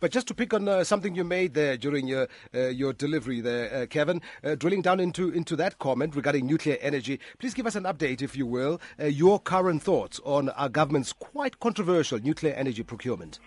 But just to pick on uh, something you made there during your uh, your delivery there, uh, Kevin, uh, drilling down into into that comment regarding nuclear energy, please give us an update, if you will, uh, your current thoughts on our government's quite controversial nuclear energy procurement.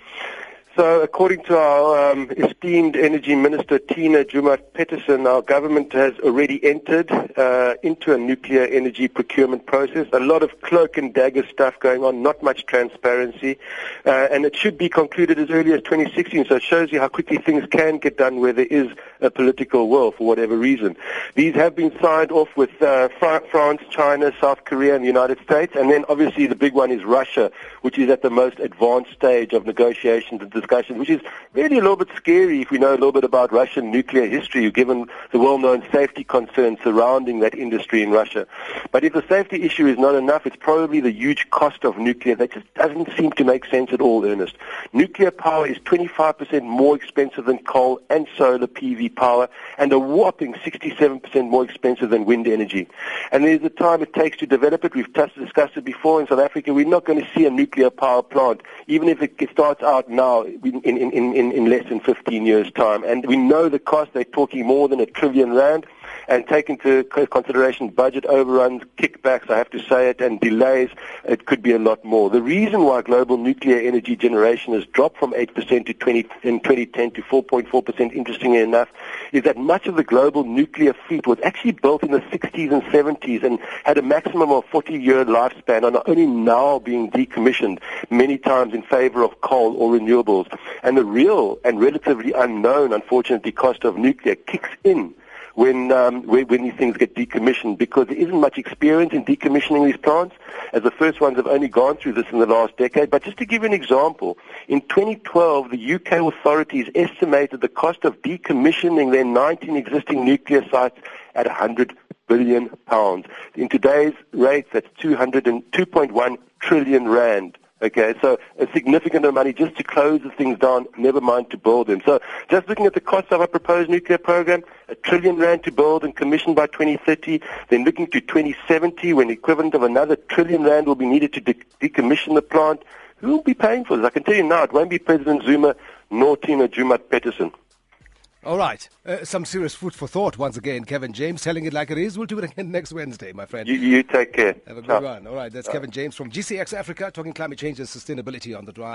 So, according to our um, esteemed Energy Minister Tina Joemat-Pettersson, our government has already entered uh, into a nuclear energy procurement process. A lot of cloak and dagger stuff going on, not much transparency, uh, and it should be concluded as early as 2016. So it shows you how quickly things can get done where there is a political will for whatever reason. These have been signed off with uh, France, China, South Korea, and the United States, and then obviously the big one is Russia, which is at the most advanced stage of negotiations and discussions, which is really a little bit scary if we know a little bit about Russian nuclear history, given the well-known safety concerns surrounding that industry in Russia. But if the safety issue is not enough, it's probably the huge cost of nuclear that just doesn't seem to make sense at all, Ernest. Nuclear power is 25% more expensive than coal and solar PV power, and a whopping 67% more expensive than wind energy. And there's the time it takes to develop it. We've discussed it before in South Africa. We're not going to see a nuclear power plant, even if it starts out now in, in, in, in less than 15 years' time. And we know the cost. They're talking more than a trillion rand and take into consideration budget overruns, kickbacks, I have to say it, and delays, it could be a lot more. The reason why global nuclear energy generation has dropped from 8% to 20, in 2010 to 4.4%, interestingly enough, is that much of the global nuclear fleet was actually built in the 60s and 70s and had a maximum of 40-year lifespan and are only now being decommissioned, many times in favor of coal or renewables. And the real and relatively unknown, unfortunately, cost of nuclear kicks in when, um, when, when these things get decommissioned because there isn't much experience in decommissioning these plants, as the first ones have only gone through this in the last decade. But just to give you an example, in 2012, the UK authorities estimated the cost of decommissioning their 19 existing nuclear sites at 100 billion pounds. In today's rates, that's 202.1 trillion rand. Okay, so a significant amount of money just to close the things down, never mind to build them. So just looking at the cost of our proposed nuclear program, a trillion rand to build and commission by 2030, then looking to 2070 when the equivalent of another trillion rand will be needed to de- decommission the plant. Who will be paying for this? I can tell you now, it won't be President Zuma nor Tina Joemat-Pettersson. All right. Uh, some serious food for thought once again. Kevin James telling it like it is. We'll do it again next Wednesday, my friend. You, you take care. Have a good one. All right. That's Kevin James from GCX Africa talking climate change and sustainability on the drive.